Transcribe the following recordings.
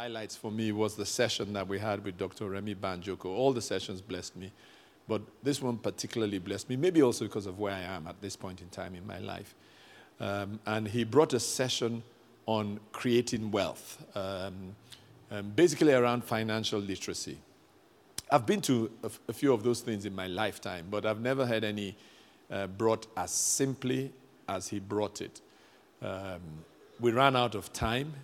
Highlights for me was the session that we had with Dr. Remy Banjoko. All the sessions blessed me, but this one particularly blessed me, maybe also because of where I am at this point in time in my life. Um, and he brought a session on creating wealth, um, um, basically around financial literacy. I've been to a, f- a few of those things in my lifetime, but I've never had any uh, brought as simply as he brought it. Um, we ran out of time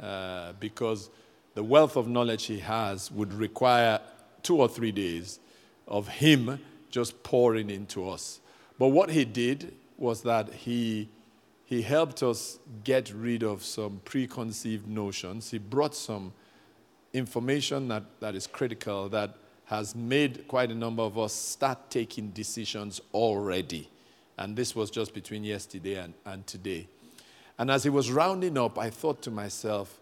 uh, because the wealth of knowledge he has would require two or three days of him just pouring into us. But what he did was that he, he helped us get rid of some preconceived notions. He brought some information that, that is critical that has made quite a number of us start taking decisions already. And this was just between yesterday and, and today. And as he was rounding up, I thought to myself,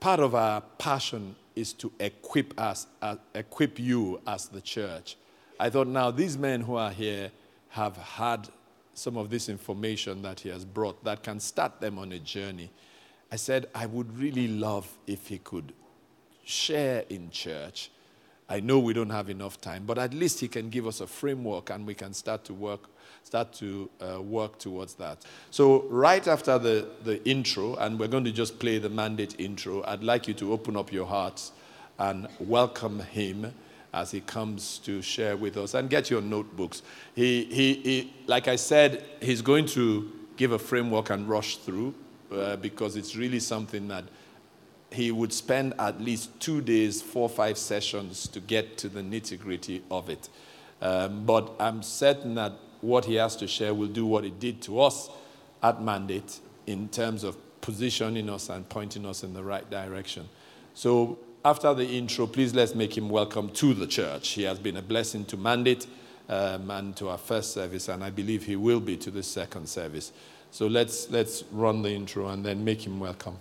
part of our passion is to equip us, uh, equip you as the church. I thought now these men who are here have had some of this information that he has brought that can start them on a journey. I said, I would really love if he could share in church. I know we don't have enough time, but at least he can give us a framework and we can start to work, start to uh, work towards that. So right after the, the intro, and we're going to just play the mandate intro, I'd like you to open up your hearts and welcome him as he comes to share with us and get your notebooks. He, he, he like I said, he's going to give a framework and rush through uh, because it's really something that he would spend at least two days, four, five sessions to get to the nitty gritty of it. Um, but I'm certain that what he has to share will do what it did to us at Mandate in terms of positioning us and pointing us in the right direction. So, after the intro, please let's make him welcome to the church. He has been a blessing to Mandate um, and to our first service, and I believe he will be to the second service. So, let's, let's run the intro and then make him welcome.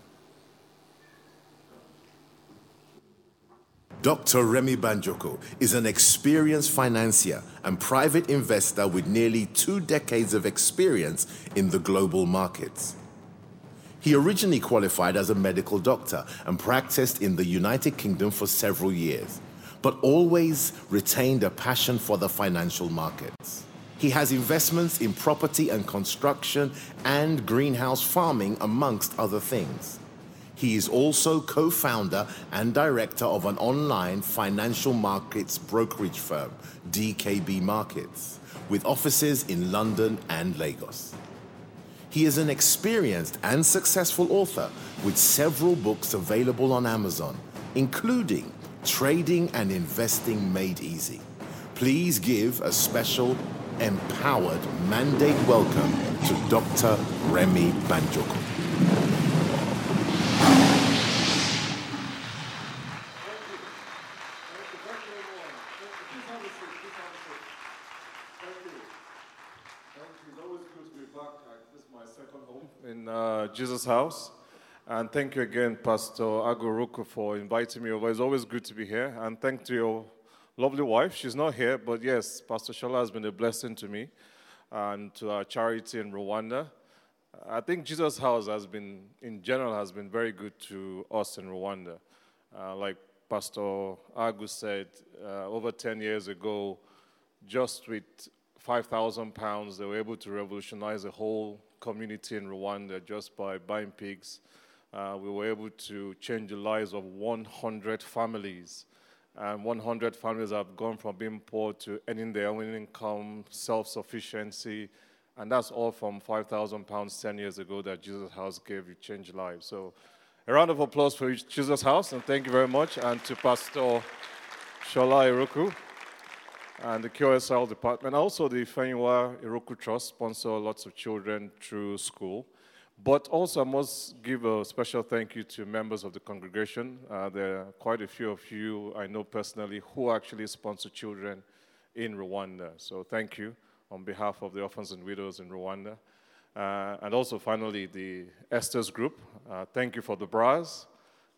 Dr. Remy Banjoko is an experienced financier and private investor with nearly two decades of experience in the global markets. He originally qualified as a medical doctor and practiced in the United Kingdom for several years, but always retained a passion for the financial markets. He has investments in property and construction and greenhouse farming, amongst other things. He is also co founder and director of an online financial markets brokerage firm, DKB Markets, with offices in London and Lagos. He is an experienced and successful author with several books available on Amazon, including Trading and Investing Made Easy. Please give a special, empowered mandate welcome to Dr. Remy Banjoko. in uh, Jesus' house. And thank you again, Pastor Aguruku, for inviting me over. It's always good to be here. And thank to your lovely wife. She's not here, but yes, Pastor Shola has been a blessing to me and to our charity in Rwanda. I think Jesus' house has been, in general, has been very good to us in Rwanda. Uh, like Pastor Agu said, uh, over 10 years ago, just with 5,000 pounds, they were able to revolutionize the whole community in Rwanda just by buying pigs. Uh, we were able to change the lives of 100 families. And 100 families have gone from being poor to earning their own income, self sufficiency. And that's all from 5,000 pounds 10 years ago that Jesus House gave you change lives. So, a round of applause for Jesus House, and thank you very much. And to Pastor Shola Irukwu and the QSL department. Also, the Fenwa Irukwu Trust sponsor lots of children through school. But also, I must give a special thank you to members of the congregation. Uh, there are quite a few of you I know personally who actually sponsor children in Rwanda. So, thank you on behalf of the orphans and widows in Rwanda. Uh, and also, finally, the Esther's group. Uh, thank you for the bras.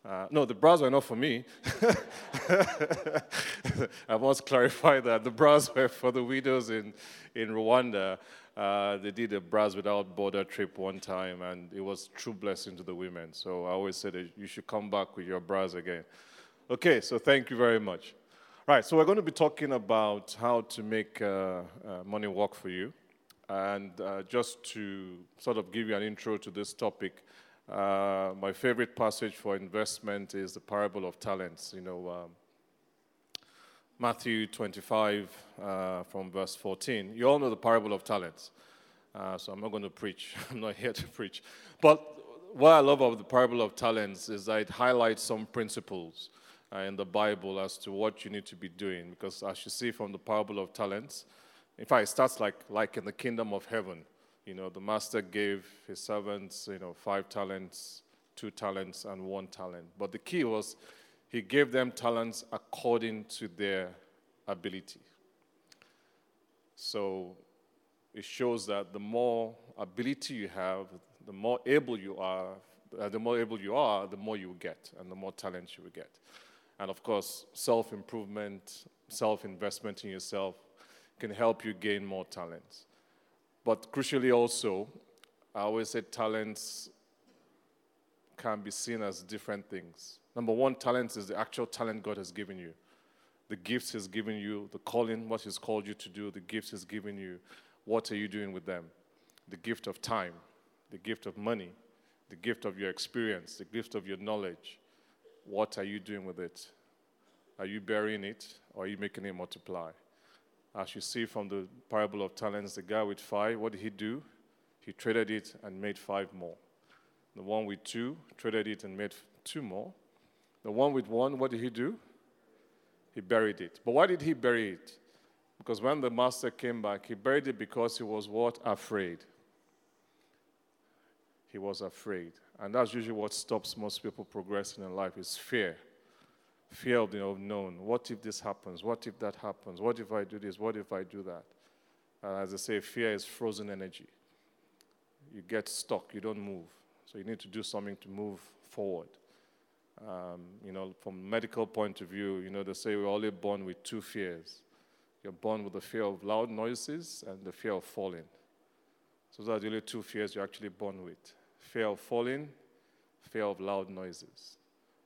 Uh, no, the bras were not for me. I must clarify that the bras were for the widows in, in Rwanda. Uh, they did a Bras Without Border trip one time, and it was true blessing to the women. So I always said that you should come back with your bras again. Okay, so thank you very much. Right, so we're going to be talking about how to make uh, uh, money work for you. And uh, just to sort of give you an intro to this topic, uh, my favorite passage for investment is the parable of talents. You know, um, Matthew 25 uh, from verse 14. You all know the parable of talents. Uh, so I'm not going to preach. I'm not here to preach. But what I love about the parable of talents is that it highlights some principles uh, in the Bible as to what you need to be doing. Because as you see from the parable of talents, in fact, it starts like, like in the kingdom of heaven. You know, the master gave his servants, you know, five talents, two talents, and one talent. But the key was he gave them talents according to their ability. So it shows that the more ability you have, the more able you are, uh, the more able you are, the more you get, and the more talent you will get. And of course, self improvement, self investment in yourself can help you gain more talents. But crucially, also, I always say talents can be seen as different things. Number one, talent is the actual talent God has given you. The gifts He's given you, the calling, what He's called you to do, the gifts He's given you. What are you doing with them? The gift of time, the gift of money, the gift of your experience, the gift of your knowledge. What are you doing with it? Are you burying it or are you making it multiply? As you see from the parable of talents, the guy with five, what did he do? He traded it and made five more. The one with two traded it and made two more. The one with one, what did he do? He buried it. But why did he bury it? Because when the master came back, he buried it because he was what? Afraid. He was afraid. And that's usually what stops most people progressing in life is fear fear of the unknown. What if this happens? What if that happens? What if I do this? What if I do that? Uh, as I say, fear is frozen energy. You get stuck, you don't move. So you need to do something to move forward. Um, you know, from medical point of view, you know, they say we're only born with two fears. You're born with the fear of loud noises and the fear of falling. So those are the only two fears you're actually born with. Fear of falling, fear of loud noises.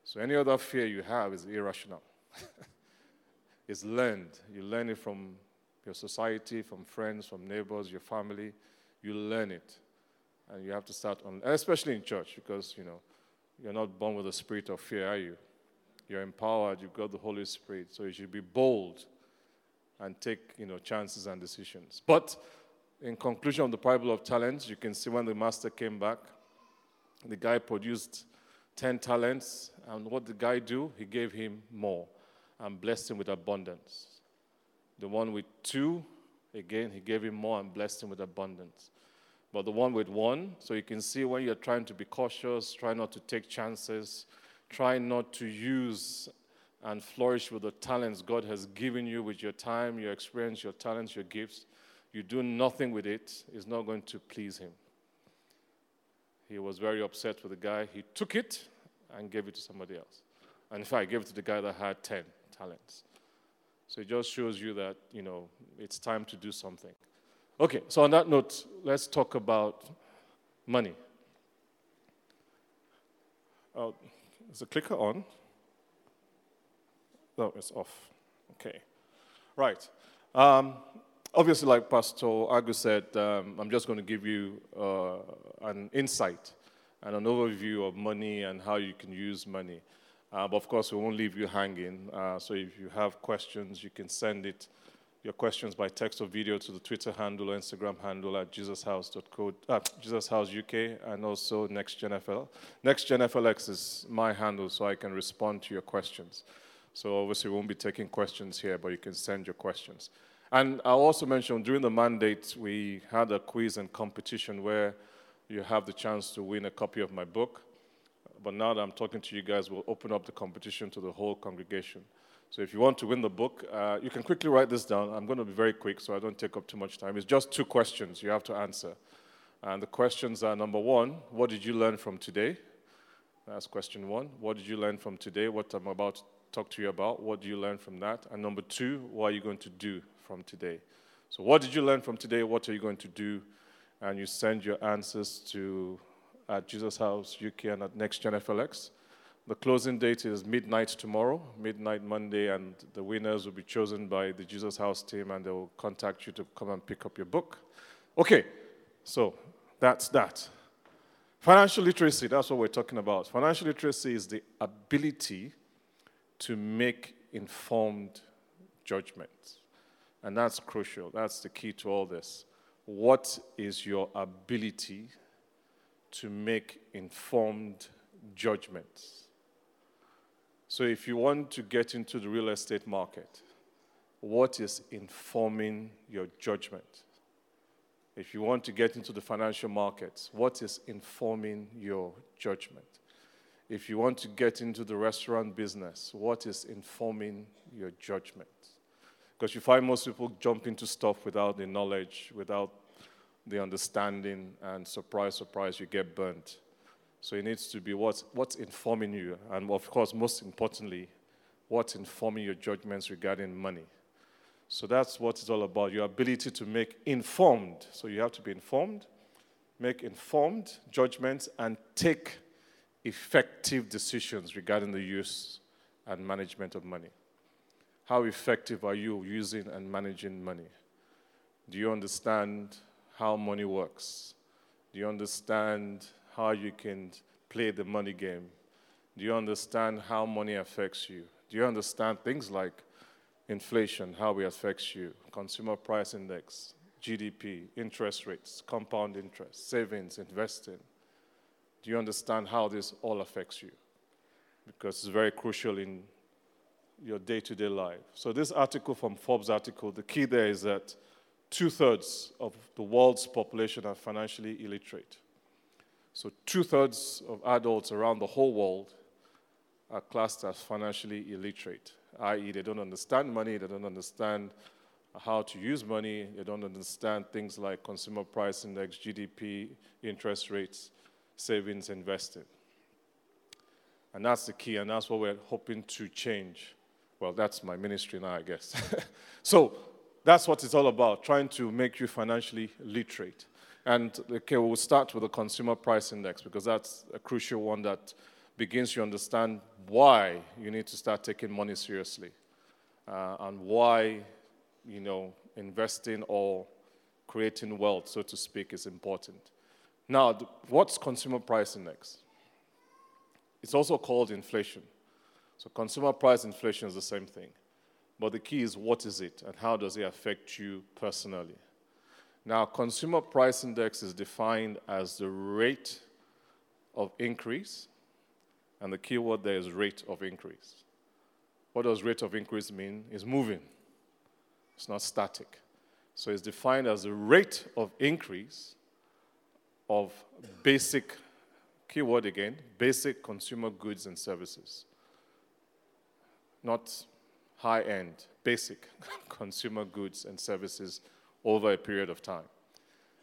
So any other fear you have is irrational. it's learned. You learn it from your society, from friends, from neighbors, your family. You learn it. And you have to start on, especially in church, because, you know, you're not born with a spirit of fear, are you? You're empowered, you've got the Holy Spirit. So you should be bold and take, you know, chances and decisions. But in conclusion of the parable of talents, you can see when the master came back, the guy produced 10 talents. And what did the guy do? He gave him more and blessed him with abundance. The one with two, again, he gave him more and blessed him with abundance. But the one with one, so you can see when you're trying to be cautious, try not to take chances, try not to use and flourish with the talents God has given you with your time, your experience, your talents, your gifts. You do nothing with it, it's not going to please Him. He was very upset with the guy. He took it and gave it to somebody else. And in fact, gave it to the guy that had 10 talents. So it just shows you that, you know, it's time to do something. Okay, so on that note, let's talk about money. Oh, is the clicker on? No, it's off. Okay. Right. Um, obviously, like Pastor Agu said, um, I'm just going to give you uh, an insight and an overview of money and how you can use money. Uh, but of course, we won't leave you hanging. Uh, so if you have questions, you can send it your questions by text or video to the Twitter handle or Instagram handle at jesushouse.co, uh, JesusHouse UK, and also NextGenFL. NextGenFLX is my handle, so I can respond to your questions. So obviously, we won't be taking questions here, but you can send your questions. And I also mentioned during the mandate, we had a quiz and competition where you have the chance to win a copy of my book. But now that I'm talking to you guys, we'll open up the competition to the whole congregation. So if you want to win the book, uh, you can quickly write this down. I'm going to be very quick so I don't take up too much time. It's just two questions you have to answer. And the questions are number one, what did you learn from today? That's question one. What did you learn from today? What I'm about to talk to you about. What do you learn from that? And number two, what are you going to do from today? So, what did you learn from today? What are you going to do? And you send your answers to at Jesus House UK and at Next Gen FLX. The closing date is midnight tomorrow, midnight Monday, and the winners will be chosen by the Jesus House team and they will contact you to come and pick up your book. Okay, so that's that. Financial literacy, that's what we're talking about. Financial literacy is the ability to make informed judgments. And that's crucial. That's the key to all this. What is your ability to make informed judgments? So, if you want to get into the real estate market, what is informing your judgment? If you want to get into the financial markets, what is informing your judgment? If you want to get into the restaurant business, what is informing your judgment? Because you find most people jump into stuff without the knowledge, without the understanding, and surprise, surprise, you get burnt. So it needs to be what's, what's informing you, and of course, most importantly, what's informing your judgments regarding money. So that's what it's all about your ability to make informed. So you have to be informed, make informed judgments, and take effective decisions regarding the use and management of money. How effective are you using and managing money? Do you understand how money works? Do you understand how you can play the money game? Do you understand how money affects you? Do you understand things like inflation, how it affects you, consumer price index, GDP, interest rates, compound interest, savings, investing. Do you understand how this all affects you? Because it's very crucial in your day to day life. So, this article from Forbes article, the key there is that two thirds of the world's population are financially illiterate. So, two thirds of adults around the whole world are classed as financially illiterate i.e., they don't understand money, they don't understand how to use money, they don't understand things like consumer price index, GDP, interest rates, savings, investing. And that's the key, and that's what we're hoping to change. Well, that's my ministry now, I guess. so that's what it's all about, trying to make you financially literate. And okay, we'll start with the consumer price index because that's a crucial one that begins to understand why you need to start taking money seriously uh, and why, you know, investing or creating wealth, so to speak, is important. Now, what's consumer price index? It's also called inflation. So, consumer price inflation is the same thing. But the key is what is it and how does it affect you personally? Now, consumer price index is defined as the rate of increase and the key word there is rate of increase. What does rate of increase mean? It's moving, it's not static. So it's defined as the rate of increase of basic, keyword again, basic consumer goods and services. Not high end, basic consumer goods and services over a period of time.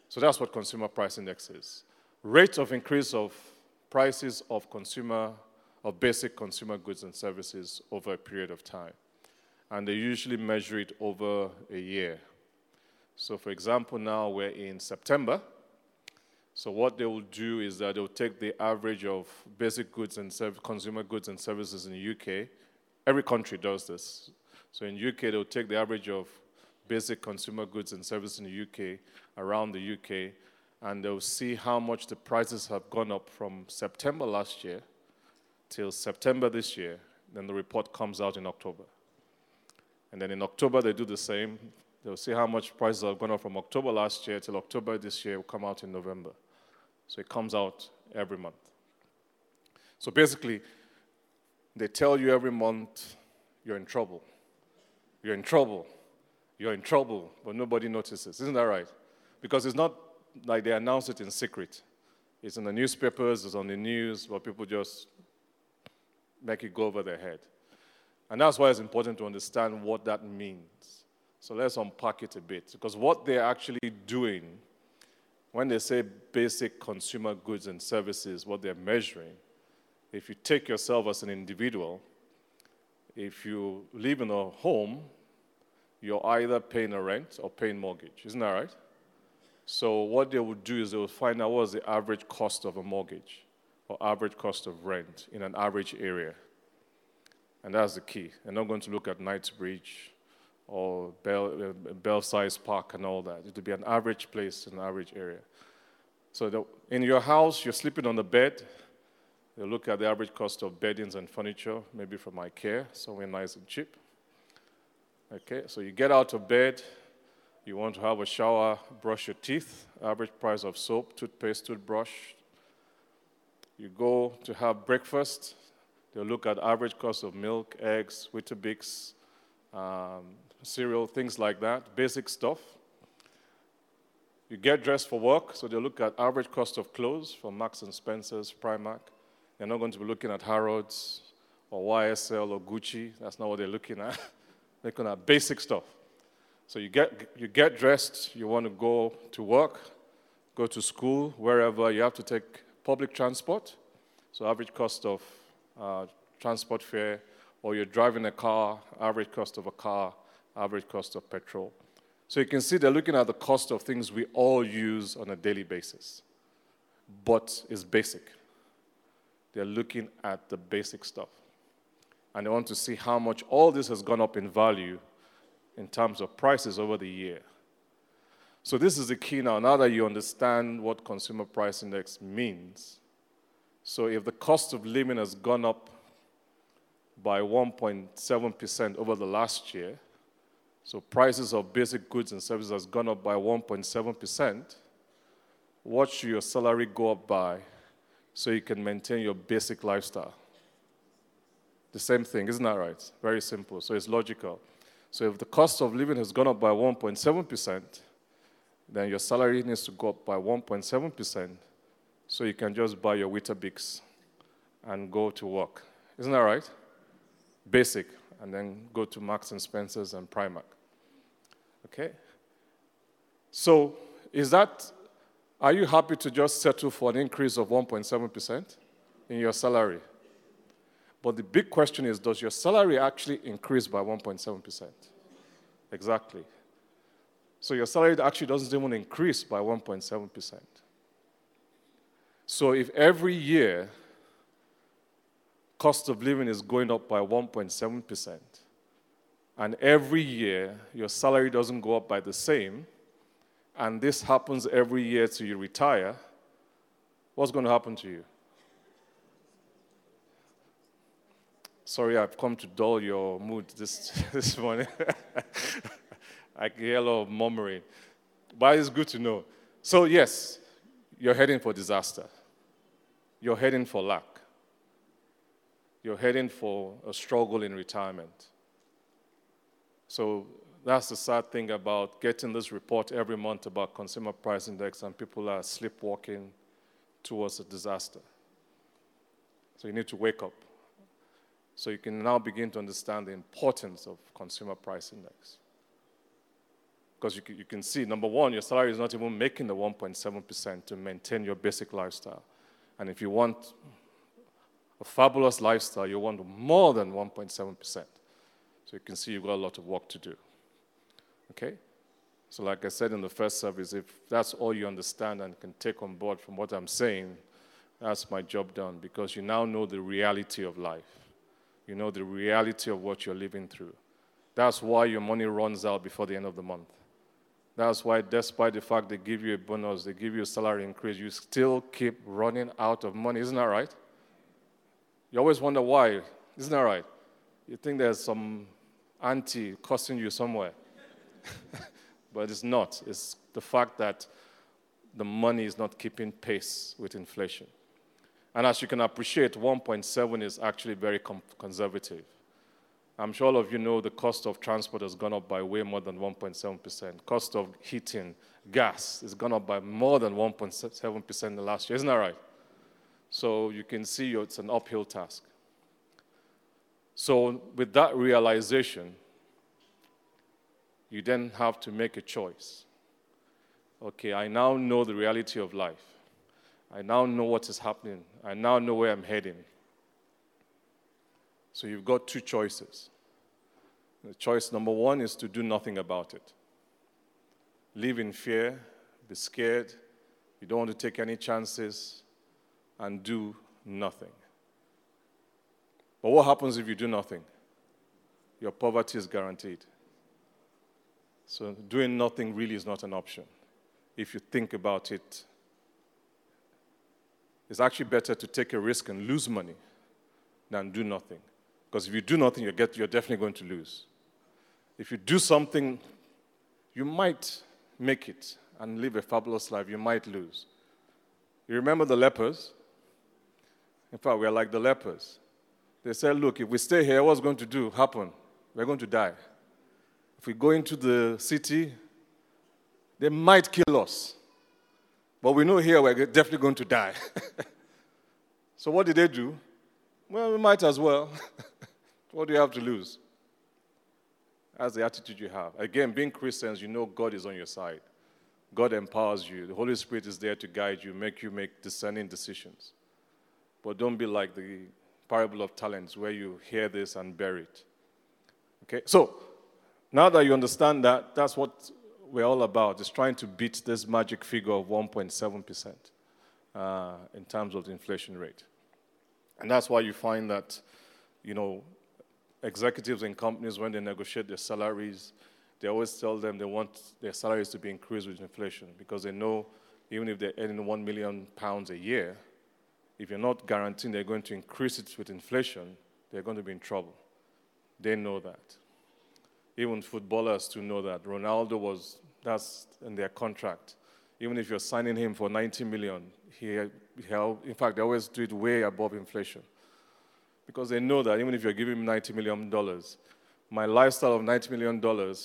So that's what consumer price index is. Rate of increase of prices of consumer of basic consumer goods and services over a period of time. And they usually measure it over a year. So, for example, now we're in September. So, what they will do is that they'll take the average of basic goods and consumer goods and services in the UK. Every country does this. So, in UK, they'll take the average of basic consumer goods and services in the UK around the UK, and they'll see how much the prices have gone up from September last year till September this year. Then the report comes out in October. And then in October, they do the same. They'll see how much prices have gone up from October last year till October this year, will come out in November. So it comes out every month. So basically, they tell you every month you're in trouble. You're in trouble. You're in trouble, but nobody notices. Isn't that right? Because it's not like they announce it in secret. It's in the newspapers, it's on the news, but people just make it go over their head. And that's why it's important to understand what that means. So let's unpack it a bit. Because what they're actually doing when they say basic consumer goods and services, what they're measuring, if you take yourself as an individual, if you live in a home, you're either paying a rent or paying mortgage. Isn't that right? So what they would do is they would find out what's the average cost of a mortgage or average cost of rent in an average area. And that's the key. They're not going to look at Knightsbridge or Bell, uh, Park and all that. It would be an average place an average area. So the, in your house, you're sleeping on the bed. You look at the average cost of beddings and furniture, maybe from IKEA, somewhere nice and cheap. Okay, so you get out of bed, you want to have a shower, brush your teeth, average price of soap, toothpaste, toothbrush. You go to have breakfast, they'll look at average cost of milk, eggs, Weetabix, um, cereal, things like that, basic stuff. You get dressed for work, so they'll look at average cost of clothes from Marks and Spencer's, Primark. They're not going to be looking at Harrods or YSL or Gucci. That's not what they're looking at. they're looking at basic stuff. So you get, you get dressed, you want to go to work, go to school, wherever, you have to take public transport. So average cost of uh, transport fare, or you're driving a car, average cost of a car, average cost of petrol. So you can see they're looking at the cost of things we all use on a daily basis, but it's basic. They're looking at the basic stuff. And they want to see how much all this has gone up in value in terms of prices over the year. So this is the key now. Now that you understand what consumer price index means, so if the cost of living has gone up by 1.7% over the last year, so prices of basic goods and services has gone up by 1.7%, what should your salary go up by so you can maintain your basic lifestyle? The same thing, isn't that right? Very simple. So it's logical. So if the cost of living has gone up by 1.7%, then your salary needs to go up by 1.7% so you can just buy your Weetabix and go to work. Isn't that right? Basic, and then go to Marks and Spencer's and Primark. Okay? So, is that, are you happy to just settle for an increase of 1.7% in your salary? But the big question is does your salary actually increase by 1.7%? Exactly. So your salary actually doesn't even increase by 1.7%. So if every year cost of living is going up by 1.7%, and every year your salary doesn't go up by the same, and this happens every year till you retire, what's going to happen to you? Sorry, I've come to dull your mood this, this morning. I can hear a lot of murmuring. But it's good to know. So, yes, you're heading for disaster. You're heading for lack. You're heading for a struggle in retirement. So, that's the sad thing about getting this report every month about consumer price index, and people are sleepwalking towards a disaster. So, you need to wake up. So you can now begin to understand the importance of consumer price index. Because you can, you can see, number one, your salary is not even making the 1.7% to maintain your basic lifestyle. And if you want a fabulous lifestyle, you want more than 1.7%. So you can see you've got a lot of work to do. Okay? So, like I said in the first service, if that's all you understand and can take on board from what I'm saying, that's my job done because you now know the reality of life you know the reality of what you're living through. That's why your money runs out before the end of the month. That's why, despite the fact they give you a bonus, they give you a salary increase, you still keep running out of money. Isn't that right? You always wonder why. Isn't that right? You think there's some auntie costing you somewhere. but it's not. It's the fact that the money is not keeping pace with inflation. And as you can appreciate, 1.7 is actually very conservative. I'm sure all of you know the cost of transport has gone up by way more than 1.7%. Cost of heating, gas has gone up by more than 1.7% in the last year. Isn't that right? So you can see it's an uphill task. So, with that realization, you then have to make a choice. Okay, I now know the reality of life. I now know what is happening. I now know where I'm heading. So you've got two choices. The choice number one is to do nothing about it. Live in fear, be scared, you don't want to take any chances, and do nothing. But what happens if you do nothing? Your poverty is guaranteed. So doing nothing really is not an option. If you think about it, it's actually better to take a risk and lose money than do nothing. Because if you do nothing, you get, you're definitely going to lose. If you do something, you might make it and live a fabulous life. You might lose. You remember the lepers? In fact, we are like the lepers. They said, Look, if we stay here, what's going to do happen? We're going to die. If we go into the city, they might kill us. But we know here we're definitely going to die. so what did they do? Well, we might as well. what do you have to lose? That's the attitude you have. Again, being Christians, you know God is on your side. God empowers you. The Holy Spirit is there to guide you, make you make discerning decisions. But don't be like the parable of talents where you hear this and bury it. Okay? So, now that you understand that, that's what we're all about, is trying to beat this magic figure of 1.7% uh, in terms of the inflation rate. And that's why you find that, you know, executives in companies, when they negotiate their salaries, they always tell them they want their salaries to be increased with inflation because they know even if they're earning 1 million pounds a year, if you're not guaranteeing they're going to increase it with inflation, they're going to be in trouble. They know that. Even footballers to know that. Ronaldo was, that's in their contract. Even if you're signing him for 90 million, he, he, in fact, they always do it way above inflation. Because they know that even if you're giving him $90 million, my lifestyle of $90 million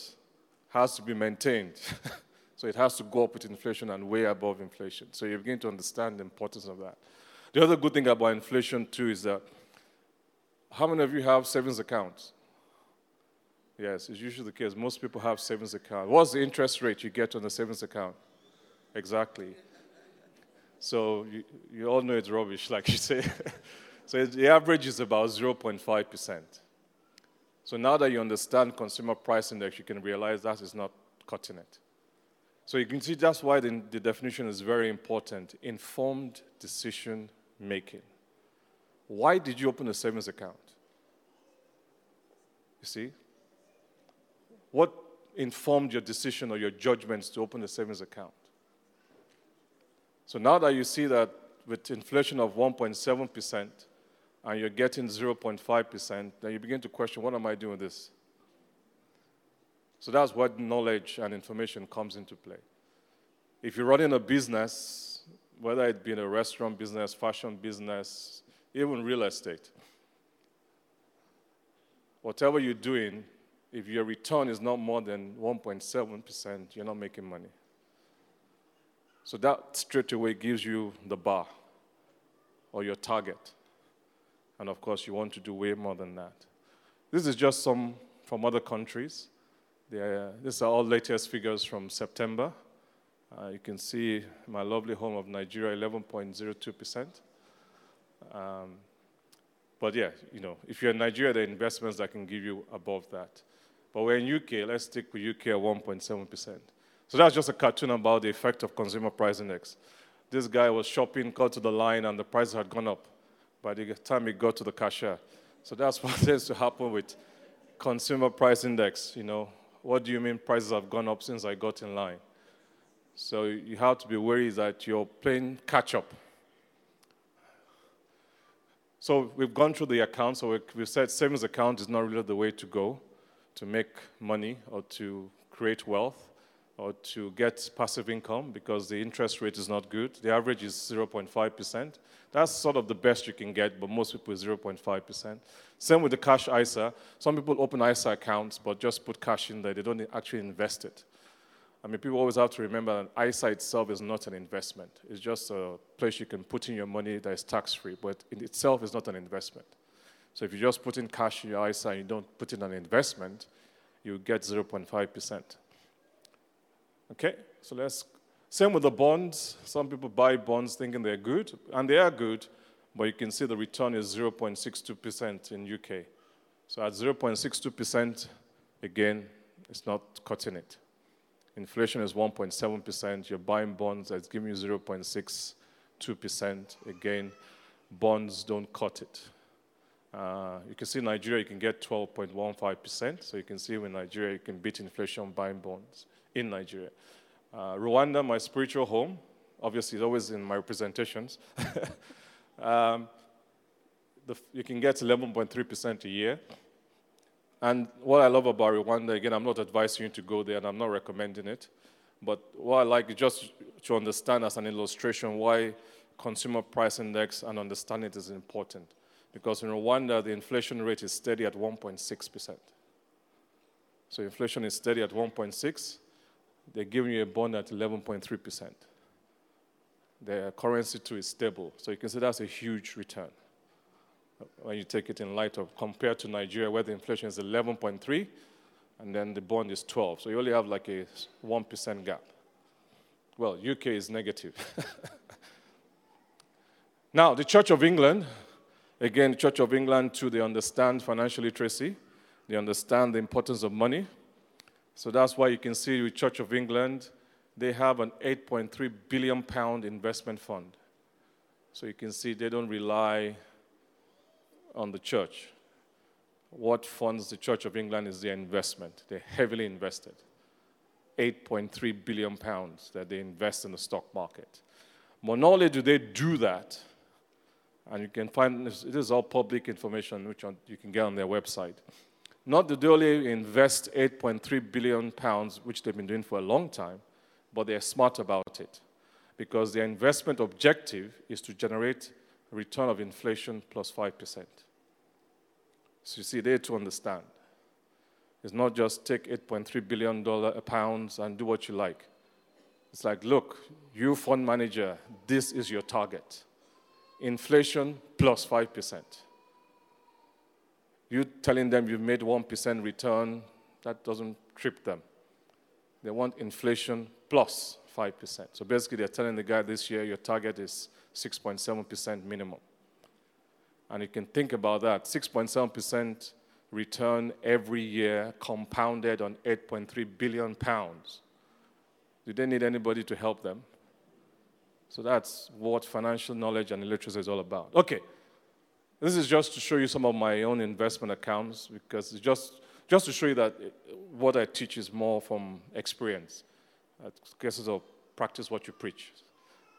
has to be maintained. so it has to go up with inflation and way above inflation. So you begin to understand the importance of that. The other good thing about inflation, too, is that how many of you have savings accounts? Yes, it's usually the case. Most people have savings account. What's the interest rate you get on the savings account? Exactly. So you, you all know it's rubbish, like you say. So the average is about 0.5%. So now that you understand consumer price index, you can realize that is not cutting it. So you can see that's why the, the definition is very important informed decision making. Why did you open a savings account? You see? What informed your decision or your judgments to open a savings account? So now that you see that with inflation of 1.7%, and you're getting 0.5%, then you begin to question, what am I doing with this? So that's what knowledge and information comes into play. If you're running a business, whether it be in a restaurant business, fashion business, even real estate, whatever you're doing, if your return is not more than 1.7%, you're not making money. So that straight away gives you the bar or your target. And of course, you want to do way more than that. This is just some from other countries. Uh, these are all latest figures from September. Uh, you can see my lovely home of Nigeria, 11.02%. Um, but yeah, you know, if you're in Nigeria, there are investments that can give you above that. But we're in UK, let's stick with UK at 1.7%. So that's just a cartoon about the effect of consumer price index. This guy was shopping, got to the line, and the prices had gone up by the time he got to the cashier. So that's what tends to happen with consumer price index. You know, what do you mean prices have gone up since I got in line? So you have to be wary that you're playing catch up. So we've gone through the account. So we've said savings account is not really the way to go to make money or to create wealth. or to get passive income because the interest rate is not good. The average is 0.5%. That's sort of the best you can get, but most people is 0.5%. Same with the cash ISA. Some people open ISA accounts but just put cash in there. They don't actually invest it. I mean, people always have to remember that ISA itself is not an investment. It's just a place you can put in your money that is tax free, but in itself is not an investment. So if you just put in cash in your ISA and you don't put in an investment, you get 0.5%. Okay, so let's. Same with the bonds. Some people buy bonds thinking they're good, and they are good, but you can see the return is 0.62% in UK. So at 0.62%, again, it's not cutting it. Inflation is 1.7%. You're buying bonds that's giving you 0.62%. Again, bonds don't cut it. Uh, you can see Nigeria, you can get 12.15%. So you can see in Nigeria, you can beat inflation buying bonds in Nigeria. Uh, Rwanda, my spiritual home, obviously, it's always in my presentations. um, the, you can get 11.3% a year. And what I love about Rwanda, again, I'm not advising you to go there and I'm not recommending it. But what I like is just to understand as an illustration why consumer price index and understanding it is important. Because in Rwanda, the inflation rate is steady at 1.6%. So inflation is steady at 1.6. They're giving you a bond at 11.3%. Their currency too is stable. So you can see that's a huge return when you take it in light of compared to Nigeria, where the inflation is 11.3 and then the bond is 12. So you only have like a 1% gap. Well, UK is negative. now, the Church of England, again, Church of England, too, they understand financial literacy. They understand the importance of money. So that's why you can see with Church of England, they have an 8.3 billion pound investment fund. So you can see they don't rely on the church. What funds the Church of England is their investment. They're heavily invested. 8.3 billion pounds that they invest in the stock market. But not only do they do that, and you can find this, it is all public information which you can get on their website. Not they only invest 8.3 billion pounds, which they've been doing for a long time, but they're smart about it because their investment objective is to generate a return of inflation plus 5%. So you see, they to understand. It's not just take $8.3 billion uh, pounds and do what you like. It's like, look, you fund manager, this is your target. Inflation plus 5%. You telling them you've made 1% return, that doesn't trip them. They want inflation plus 5%. So basically, they're telling the guy this year your target is 6.7% minimum. And you can think about that 6.7% return every year, compounded on 8.3 billion pounds. Do they need anybody to help them? So that's what financial knowledge and literacy is all about. Okay, this is just to show you some of my own investment accounts because it's just, just to show you that what I teach is more from experience. It's cases of practice what you preach.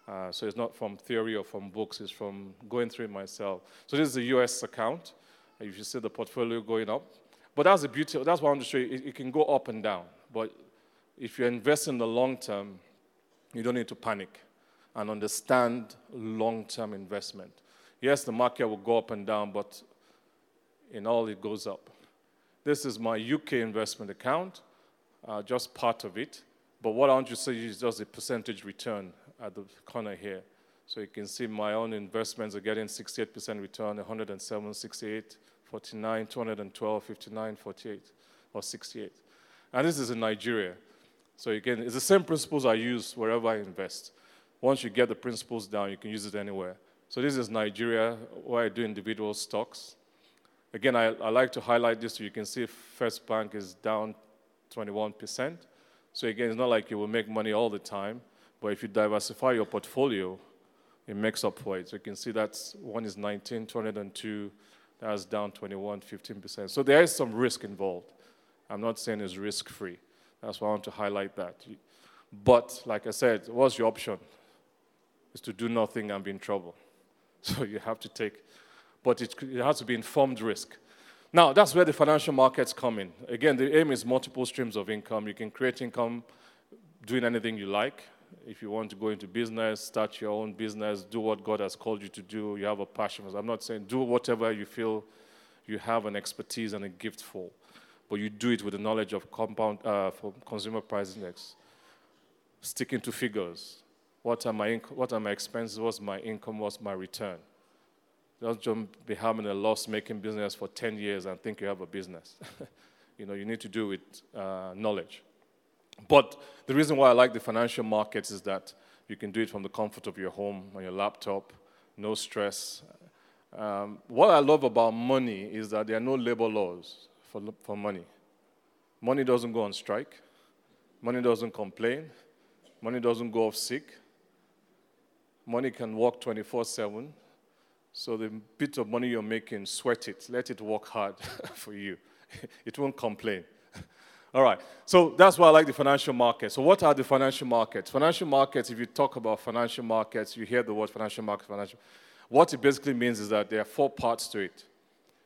Uh, so it's not from theory or from books, it's from going through it myself. So this is the US account. You should see the portfolio going up. But that's the beauty, that's what I want to show you. It, it can go up and down. But if you invest in the long term, you don't need to panic and understand long term investment. Yes, the market will go up and down, but in all, it goes up. This is my UK investment account, uh, just part of it. But what I want you to see is just a percentage return at the corner here. So you can see my own investments are getting 68% return, 107, 68, 49, 212, 59, 48, or 68. And this is in Nigeria. So again, it's the same principles I use wherever I invest. Once you get the principles down, you can use it anywhere. So this is Nigeria, where I do individual stocks. Again, I, I like to highlight this so you can see First Bank is down 21%. So again, it's not like you will make money all the time. But if you diversify your portfolio, it makes up for it. So you can see that one is 19, 202, that's down 21, 15%. So there is some risk involved. I'm not saying it's risk free. That's why I want to highlight that. But like I said, what's your option? Is to do nothing and be in trouble. So you have to take, but it, it has to be informed risk. Now, that's where the financial markets come in. Again, the aim is multiple streams of income. You can create income doing anything you like. If you want to go into business, start your own business, do what God has called you to do, you have a passion. I'm not saying do whatever you feel you have an expertise and a gift for, but you do it with the knowledge of compound uh, for consumer price index. Sticking to figures. What are my inc- what are my expenses? What's my income? What's my return? Don't just be having a loss-making business for 10 years and think you have a business. you know, you need to do with uh, knowledge. But the reason why I like the financial markets is that you can do it from the comfort of your home, on your laptop, no stress. Um, what I love about money is that there are no labor laws for, for money. Money doesn't go on strike, money doesn't complain, money doesn't go off sick, money can work 24 7. So the bit of money you're making, sweat it, let it work hard for you. it won't complain. All right. So that's why I like the financial markets. So what are the financial markets? Financial markets, if you talk about financial markets, you hear the word financial market, financial. What it basically means is that there are four parts to it.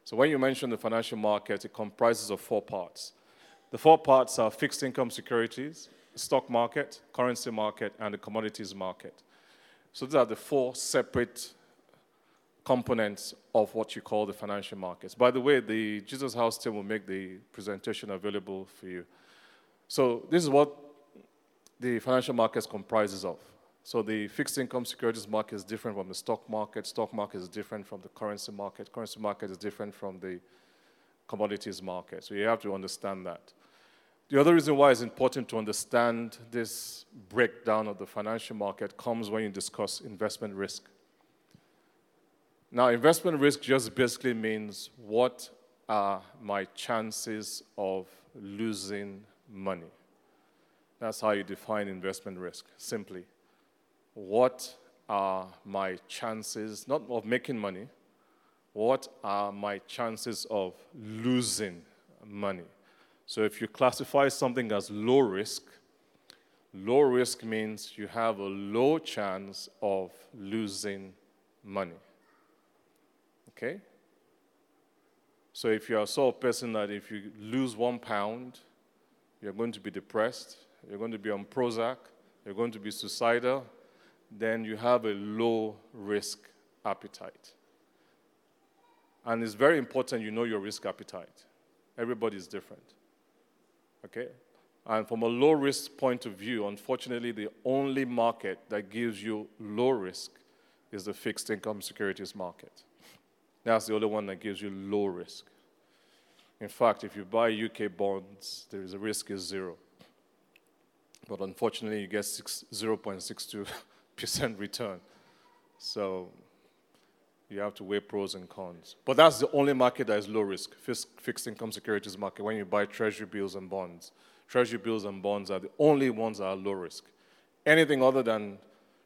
So when you mention the financial market, it comprises of four parts. The four parts are fixed income securities, stock market, currency market, and the commodities market. So these are the four separate components of what you call the financial markets. By the way, the Jesus House team will make the presentation available for you. So this is what the financial markets comprises of. So the fixed income securities market is different from the stock market. Stock market is different from the currency market. Currency market is different from the commodities market. So you have to understand that. The other reason why it's important to understand this breakdown of the financial market comes when you discuss investment risk. Now, investment risk just basically means what are my chances of losing money? That's how you define investment risk, simply. What are my chances, not of making money, what are my chances of losing money? So if you classify something as low risk, low risk means you have a low chance of losing money. Okay? So if you are a sort of person that if you lose one pound, you're going to be depressed, you're going to be on Prozac, you're going to be suicidal, then you have a low risk appetite. And it's very important you know your risk appetite. Everybody is different. Okay? And from a low risk point of view, unfortunately, the only market that gives you low risk is the fixed income securities market. That's the only one that gives you low risk. In fact, if you buy UK bonds, there is a risk is zero. But unfortunately, you get 0.62% return. So you have to weigh pros and cons. But that's the only market that is low risk, fixed income securities market, when you buy treasury bills and bonds. Treasury bills and bonds are the only ones that are low risk. Anything other than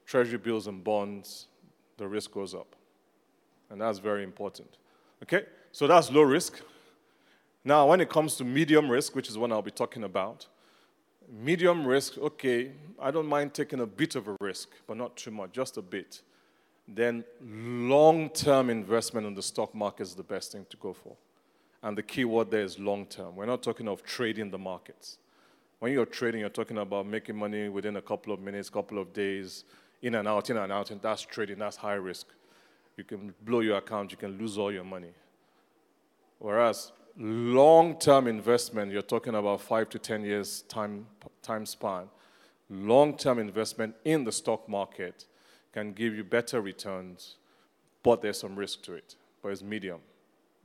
treasury bills and bonds, the risk goes up. And that's very important. Okay? So that's low risk. Now, when it comes to medium risk, which is what I'll be talking about, medium risk, okay, I don't mind taking a bit of a risk, but not too much, just a bit. Then long term investment in the stock market is the best thing to go for. And the key word there is long term. We're not talking of trading the markets. When you're trading, you're talking about making money within a couple of minutes, couple of days, in and out, in and out, and that's trading, that's high risk you can blow your account, you can lose all your money. Whereas long term investment, you're talking about five to 10 years time, time span. Long term investment in the stock market can give you better returns, but there's some risk to it. But it's medium,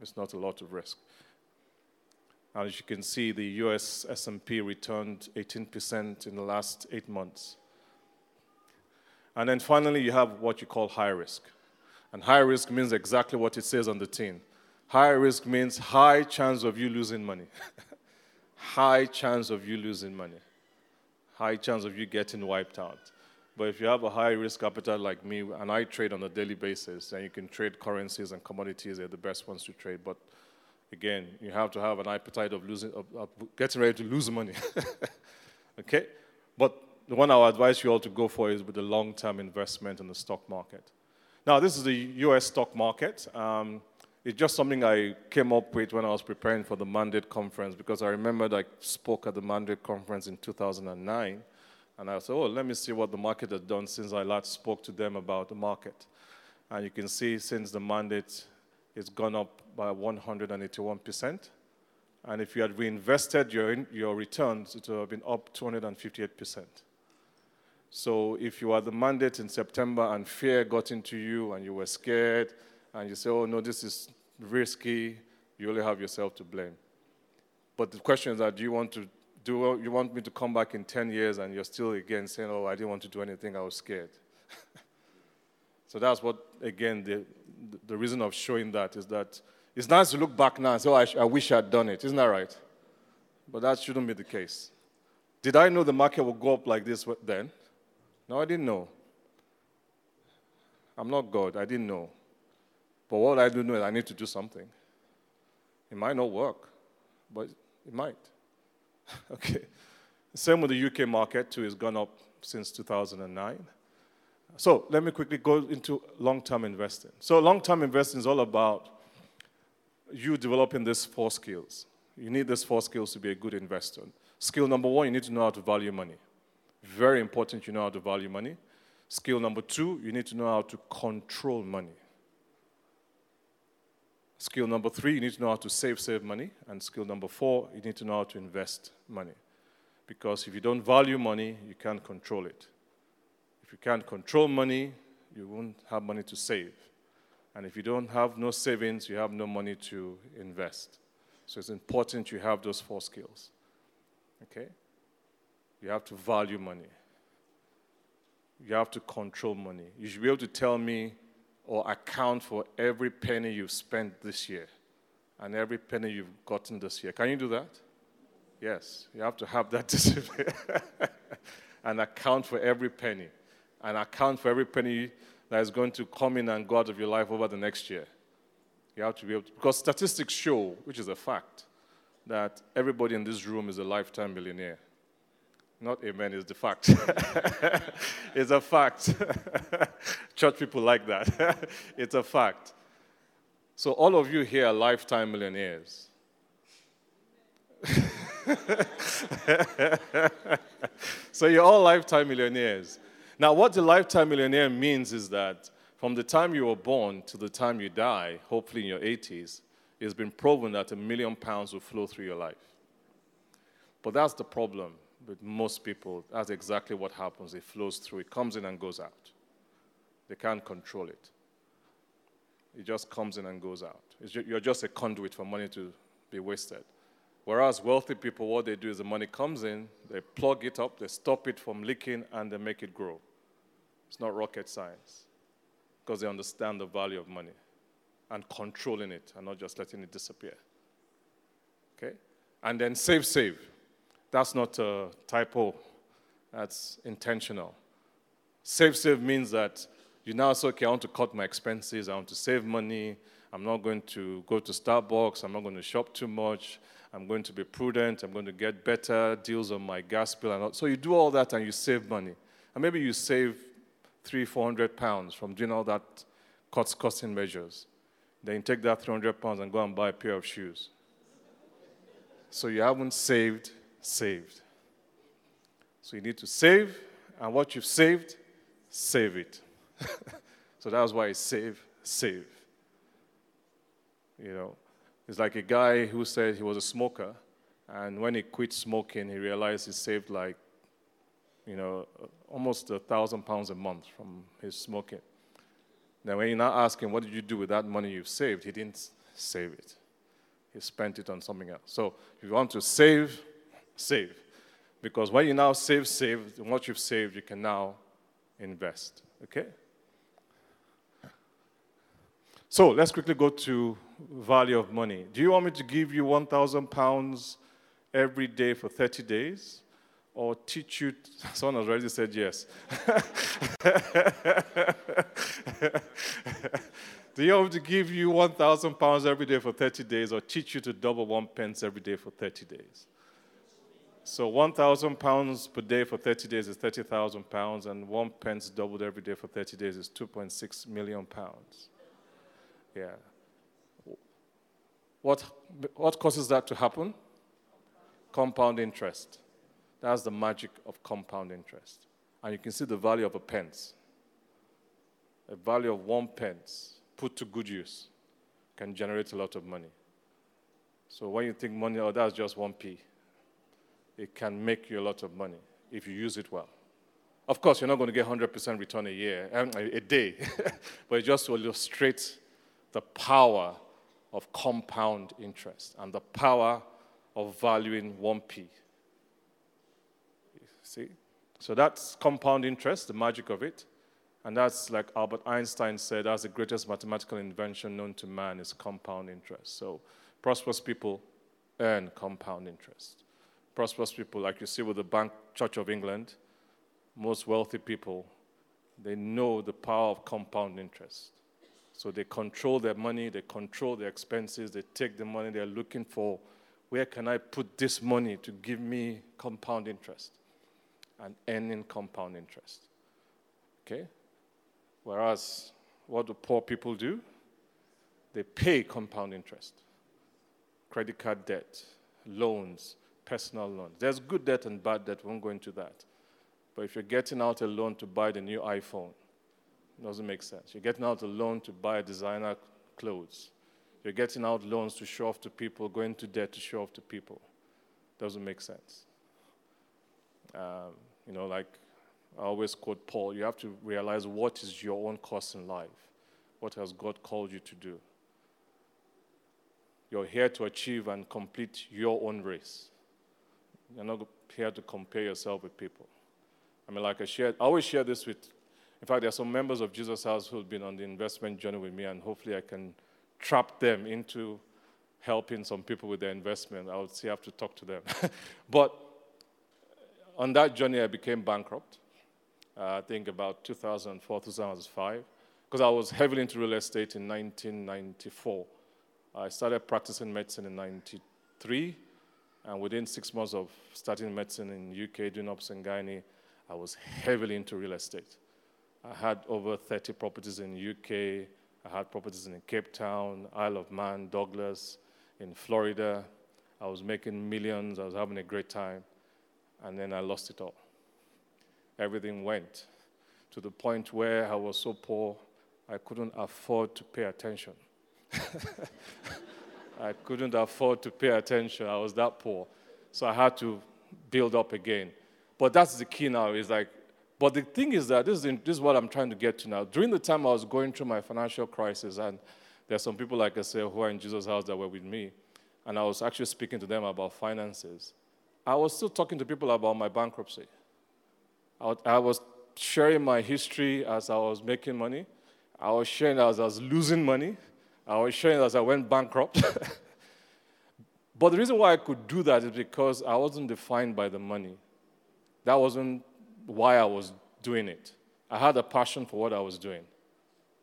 it's not a lot of risk. And as you can see, the US S&P returned 18% in the last eight months. And then finally, you have what you call high risk. And high risk means exactly what it says on the tin. High risk means high chance of you losing money. high chance of you losing money. High chance of you getting wiped out. But if you have a high risk appetite like me, and I trade on a daily basis, and you can trade currencies and commodities, they're the best ones to trade. But again, you have to have an appetite of losing, of, of getting ready to lose money. okay? But the one I'll advise you all to go for is with the long term investment in the stock market. Now, this is the US stock market. Um, it's just something I came up with when I was preparing for the Mandate conference because I remembered I spoke at the Mandate conference in 2009. And I said, oh, let me see what the market has done since I last spoke to them about the market. And you can see since the mandate, it's gone up by 181%. And if you had reinvested your, in, your returns, it would have been up 258%. So if you had the mandate in September and fear got into you and you were scared and you say, oh no, this is risky, you only have yourself to blame. But the question is that do you want to do you want me to come back in 10 years and you're still again saying, oh, I didn't want to do anything, I was scared. so that's what, again, the, the reason of showing that is that it's nice to look back now and say, oh, I, I wish I'd done it. Isn't that right? But that shouldn't be the case. Did I know the market would go up like this then? No, I didn't know. I'm not God. I didn't know. But what I do know is I need to do something. It might not work, but it might. okay. Same with the UK market, too, has gone up since 2009. So let me quickly go into long term investing. So, long term investing is all about you developing these four skills. You need these four skills to be a good investor. Skill number one, you need to know how to value money. Very important you know how to value money. Skill number two, you need to know how to control money. Skill number three, you need to know how to save, save money. And skill number four, you need to know how to invest money. Because if you don't value money, you can't control it. If you can't control money, you won't have money to save. And if you don't have no savings, you have no money to invest. So it's important you have those four skills. Okay? You have to value money. You have to control money. You should be able to tell me or account for every penny you've spent this year and every penny you've gotten this year. Can you do that? Yes, you have to have that discipline and account for every penny and account for every penny that is going to come in and go out of your life over the next year. You have to be able to, because statistics show, which is a fact, that everybody in this room is a lifetime millionaire. Not amen, is the fact. it's a fact. Church people like that. it's a fact. So, all of you here are lifetime millionaires. so, you're all lifetime millionaires. Now, what the lifetime millionaire means is that from the time you were born to the time you die, hopefully in your 80s, it's been proven that a million pounds will flow through your life. But that's the problem with most people, that's exactly what happens. It flows through, it comes in and goes out. They can't control it. It just comes in and goes out. Just, you're just a conduit for money to be wasted. Whereas wealthy people, what they do is the money comes in, they plug it up, they stop it from leaking, and they make it grow. It's not rocket science because they understand the value of money and controlling it and not just letting it disappear. Okay? And then save, save. That's not a typo, that's intentional. Save, save means that you now say, okay, I want to cut my expenses, I want to save money, I'm not going to go to Starbucks, I'm not going to shop too much, I'm going to be prudent, I'm going to get better deals on my gas bill. And all. So you do all that and you save money. And maybe you save three, four hundred pounds from doing all that cost costing measures. Then you take that 300 pounds and go and buy a pair of shoes. So you haven't saved saved. So you need to save, and what you've saved, save it. so that's why it's save, save. You know, it's like a guy who said he was a smoker, and when he quit smoking, he realized he saved like, you know, almost a thousand pounds a month from his smoking. Now, when you now ask him, what did you do with that money you've saved? He didn't save it. He spent it on something else. So, if you want to save, save. Because when you now save, save, what you've saved, you can now invest. Okay? So let's quickly go to value of money. Do you want me to give you 1,000 pounds every day for 30 days? Or teach you, someone has already said yes. Do you want me to give you 1,000 pounds every day for 30 days or teach you to double one pence every day for 30 days? So 1,000 pounds per day for 30 days is 30,000 pounds, and one pence doubled every day for 30 days is 2.6 million pounds. Yeah. What, what causes that to happen? Compound interest. That's the magic of compound interest. And you can see the value of a pence. A value of one pence put to good use can generate a lot of money. So when you think money, oh, that's just one p, it can make you a lot of money if you use it well. Of course, you're not going to get 100% return a year, um, a day, but it just to illustrate the power of compound interest and the power of valuing 1p. See? So that's compound interest, the magic of it. And that's like Albert Einstein said, that's the greatest mathematical invention known to man is compound interest. So prosperous people earn compound interest. Prosperous people, like you see with the Bank Church of England, most wealthy people, they know the power of compound interest. So they control their money, they control their expenses, they take the money they're looking for. Where can I put this money to give me compound interest? And earning compound interest. Okay? Whereas, what do poor people do? They pay compound interest. Credit card debt, loans, personal loans. There's good debt and bad debt, we won't go into that. But if you're getting out a loan to buy the new iPhone, it doesn't make sense. You're getting out a loan to buy designer clothes. You're getting out loans to show off to people, going to debt to show off to people. Doesn't make sense. Um, you know, like I always quote Paul, you have to realize what is your own course in life. What has God called you to do? You're here to achieve and complete your own race. You're not here to compare yourself with people. I mean, like I shared, I always share this with, in fact, there are some members of Jesus House who've been on the investment journey with me, and hopefully I can trap them into helping some people with their investment. I would I have to talk to them. but on that journey, I became bankrupt. Uh, I think about 2004, 2005, because I was heavily into real estate in 1994. I started practicing medicine in 93, and within six months of starting medicine in UK, doing obs and gynae, I was heavily into real estate. I had over 30 properties in UK. I had properties in Cape Town, Isle of Man, Douglas, in Florida. I was making millions. I was having a great time. And then I lost it all. Everything went to the point where I was so poor, I couldn't afford to pay attention. I couldn't afford to pay attention. I was that poor. So I had to build up again. But that's the key now is like, but the thing is that this is, this is what I'm trying to get to now. During the time I was going through my financial crisis, and there are some people, like I say, who are in Jesus House that were with me, and I was actually speaking to them about finances. I was still talking to people about my bankruptcy. I was sharing my history as I was making money. I was sharing as I was losing money. I was sharing as I went bankrupt. but the reason why I could do that is because I wasn't defined by the money. That wasn't why I was doing it. I had a passion for what I was doing.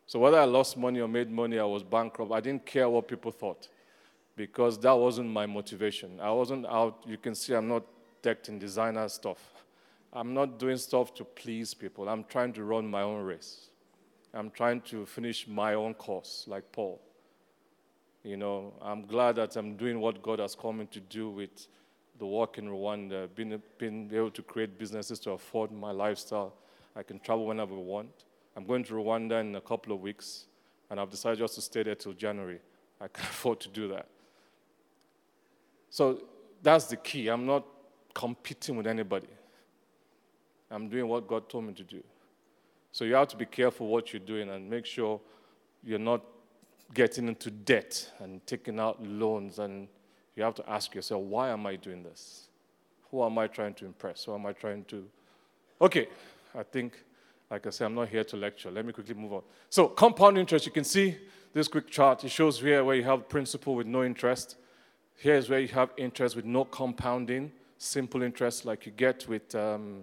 So whether I lost money or made money, I was bankrupt. I didn't care what people thought because that wasn't my motivation. I wasn't out, you can see I'm not decked in designer stuff. I'm not doing stuff to please people. I'm trying to run my own race. I'm trying to finish my own course, like Paul. You know, I'm glad that I'm doing what God has called me to do with the work in Rwanda, being, being able to create businesses to afford my lifestyle. I can travel whenever I want. I'm going to Rwanda in a couple of weeks, and I've decided just to stay there till January. I can afford to do that. So that's the key. I'm not competing with anybody. I'm doing what God told me to do. So you have to be careful what you're doing and make sure you're not getting into debt and taking out loans and you have to ask yourself, why am I doing this? Who am I trying to impress? Who am I trying to. Okay, I think, like I said, I'm not here to lecture. Let me quickly move on. So, compound interest, you can see this quick chart. It shows here where you have principal with no interest. Here is where you have interest with no compounding, simple interest like you get with um,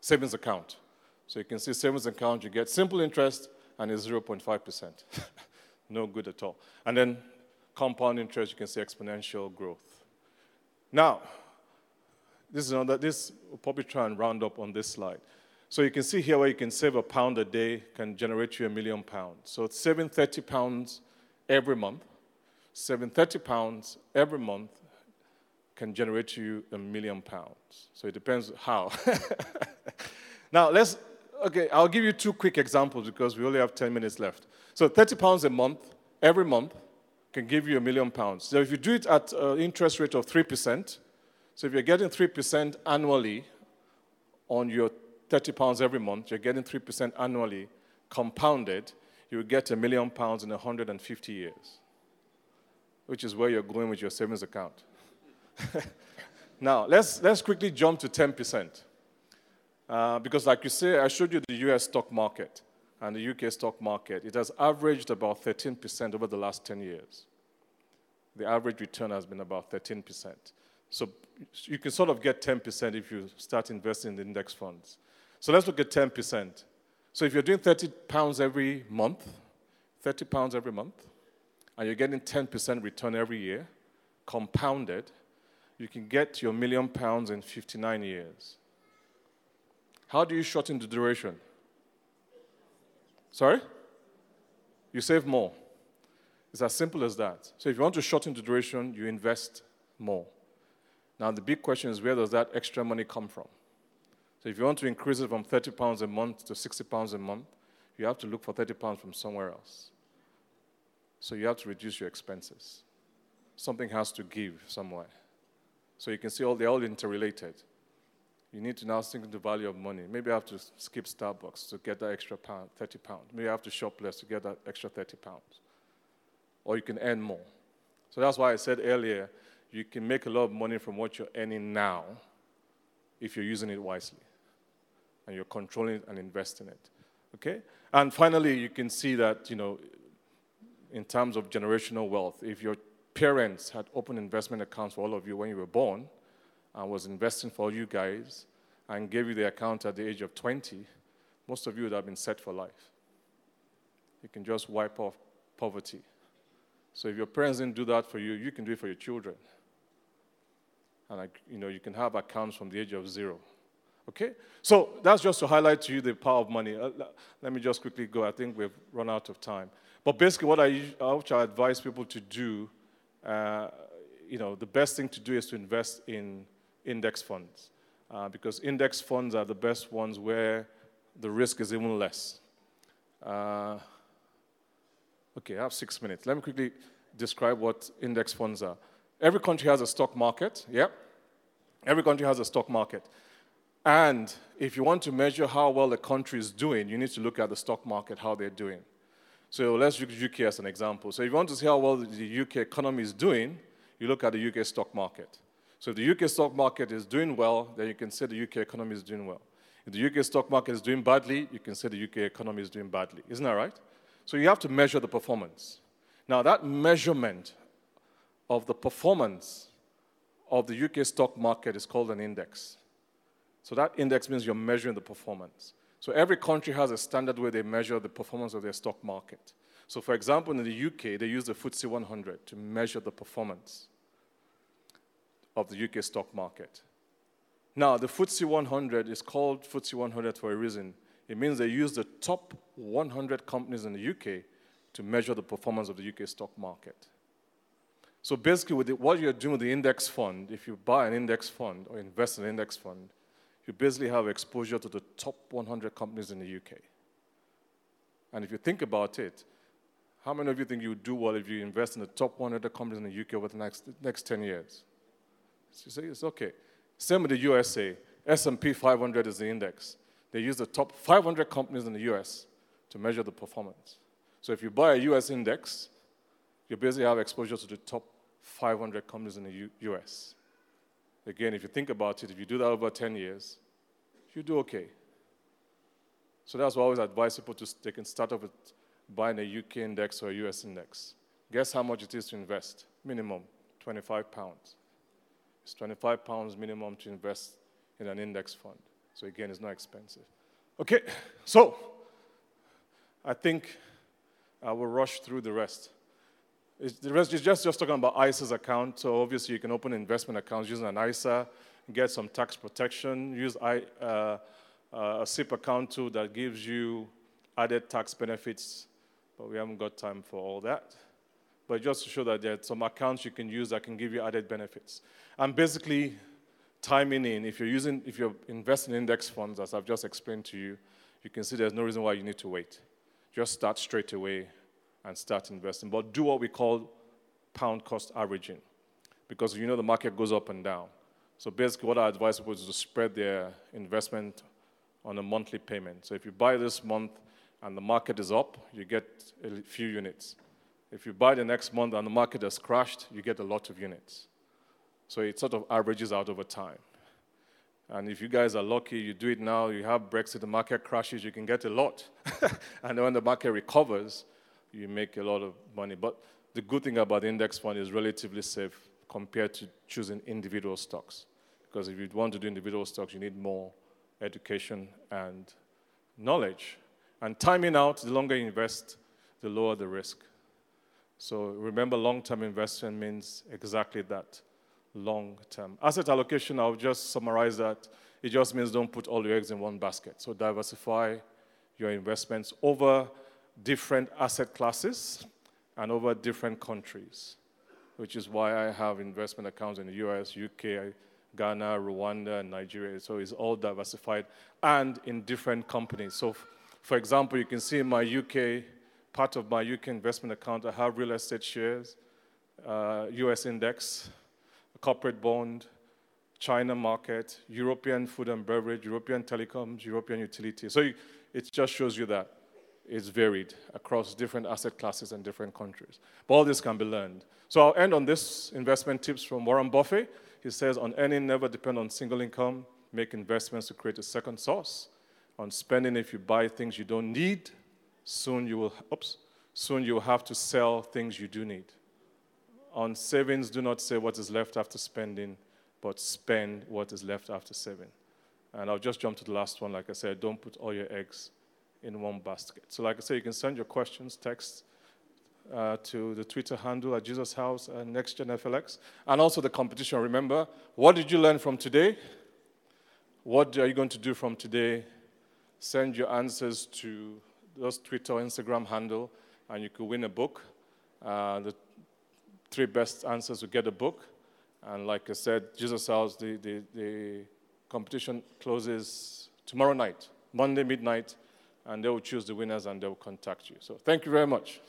savings account. So you can see savings account, you get simple interest and it's 0.5%. no good at all. And then compound interest, you can see exponential growth. Now, this is another, this we'll probably try and round up on this slide. So you can see here where you can save a pound a day can generate you a million pounds. So it's saving 30 pounds every month. Saving 30 pounds every month can generate you a million pounds. So it depends how. now, let's, okay, I'll give you two quick examples because we only have 10 minutes left. So 30 pounds a month, every month, can give you a million pounds. So if you do it at an interest rate of 3%, so if you're getting 3% annually on your 30 pounds every month, you're getting 3% annually compounded, you will get a million pounds in 150 years, which is where you're going with your savings account. now, let's, let's quickly jump to 10%. Uh, because, like you say, I showed you the US stock market and the UK stock market. It has averaged about 13% over the last 10 years. The average return has been about 13%. So you can sort of get 10% if you start investing in the index funds. So let's look at 10%. So if you're doing 30 pounds every month, 30 pounds every month, and you're getting 10% return every year, compounded, you can get your million pounds in 59 years. How do you shorten the duration? Sorry? You save more. It's as simple as that. So if you want to shorten the duration, you invest more. Now, the big question is where does that extra money come from? So if you want to increase it from 30 pounds a month to 60 pounds a month, you have to look for 30 pounds from somewhere else. So you have to reduce your expenses. Something has to give somewhere. So you can see all they're all interrelated. You need to now think the value of money. Maybe I have to skip Starbucks to get that extra pound, 30 pounds. Maybe I have to shop less to get that extra 30 pounds. Or you can earn more. So that's why I said earlier, you can make a lot of money from what you're earning now if you're using it wisely and you're controlling it and investing it. Okay? And finally, you can see that, you know, in terms of generational wealth, if your parents had opened investment accounts for all of you when you were born and was investing for you guys and gave you the account at the age of 20, most of you would have been set for life. You can just wipe off poverty. So if your parents didn't do that for you, you can do it for your children. And you know, you can have accounts from the age of zero. Okay? So that's just to highlight to you the power of money. Uh, let me just quickly go. I think we've run out of time. But basically, what I, which I advise people to do, uh, you know, the best thing to do is to invest in index funds. Uh, because index funds are the best ones where the risk is even less. Uh, okay, I have six minutes. Let me quickly describe what index funds are. Every country has a stock market, yeah? Every country has a stock market. And if you want to measure how well the country is doing, you need to look at the stock market, how they're doing. So let's use UK as an example. So if you want to see how well the UK economy is doing, you look at the UK stock market. So if the UK stock market is doing well, then you can say the UK economy is doing well. If the UK stock market is doing badly, you can say the UK economy is doing badly. Isn't that right? So you have to measure the performance. Now, that measurement of the performance of the UK stock market is called an index. So that index means you're measuring the performance. So every country has a standard way they measure the performance of their stock market. So, for example, in the UK, they use the FTSE 100 to measure the performance of the UK stock market. Now, the FTSE 100 is called FTSE 100 for a reason. It means they use the top 100 companies in the UK to measure the performance of the UK stock market. So basically, with the, what you're doing with the index fund, if you buy an index fund or invest in an index fund, you basically have exposure to the top 100 companies in the UK. And if you think about it, how many of you think you would do well if you invest in the top 100 companies in the UK over the next, next 10 years? You say it's okay. Same with the USA. S&P 500 is the index. They use the top 500 companies in the US to measure the performance. So if you buy a US index, you basically have exposure to the top 500 companies in the U- US. Again, if you think about it, if you do that over 10 years, you do okay. So that's why I always advise people to they can start off with buying a UK index or a US index. Guess how much it is to invest? Minimum 25 pounds. It's 25 pounds minimum to invest in an index fund. So again, it's not expensive. Okay, so I think I will rush through the rest. It's, the rest is just, just talking about ISA's account. So obviously you can open investment accounts using an ISA, get some tax protection, use I, uh, uh, a SIPP account too that gives you added tax benefits, but we haven't got time for all that. But just to show that there are some accounts you can use that can give you added benefits. And basically, timing in, if you're using, if you're investing in index funds, as I've just explained to you, you can see there's no reason why you need to wait. Just start straight away and start investing. But do what we call pound cost averaging, because you know the market goes up and down. So basically, what I advise people is to spread their investment on a monthly payment. So if you buy this month and the market is up, you get a few units. If you buy the next month and the market has crashed, you get a lot of units. So it sort of averages out over time. And if you guys are lucky, you do it now, you have Brexit, the market crashes, you can get a lot. and when the market recovers, you make a lot of money. But the good thing about the index fund is relatively safe compared to choosing individual stocks. Because if you want to do individual stocks, you need more education and knowledge. And timing out, the longer you invest, the lower the risk. So remember, long term investment means exactly that long term. Asset allocation, I'll just summarize that. It just means don't put all your eggs in one basket. So diversify your investments over different asset classes and over different countries, which is why I have investment accounts in the US, UK, Ghana, Rwanda, and Nigeria. So it's all diversified and in different companies. So, for example, you can see in my UK, part of my UK investment account, I have real estate shares, uh, US index, corporate bond, China market, European food and beverage, European telecoms, European utilities. So it just shows you that it's varied across different asset classes and different countries. But all this can be learned. So I'll end on this investment tips from Warren Buffett. He says, on earning, never depend on single income. Make investments to create a second source. On spending, if you buy things you don't need, soon you will, oops, soon you will have to sell things you do need. On savings, do not say what is left after spending, but spend what is left after saving. And I'll just jump to the last one. Like I said, don't put all your eggs in one basket. So, like I said, you can send your questions, text uh, to the Twitter handle at Jesus House and NextGenFLX, and also the competition. Remember, what did you learn from today? What are you going to do from today? Send your answers to those Twitter, Instagram handle, and you could win a book. Uh, the three best answers will get a book. And like I said, Jesus House, the, the, the competition closes tomorrow night, Monday midnight, and they will choose the winners and they will contact you. So thank you very much.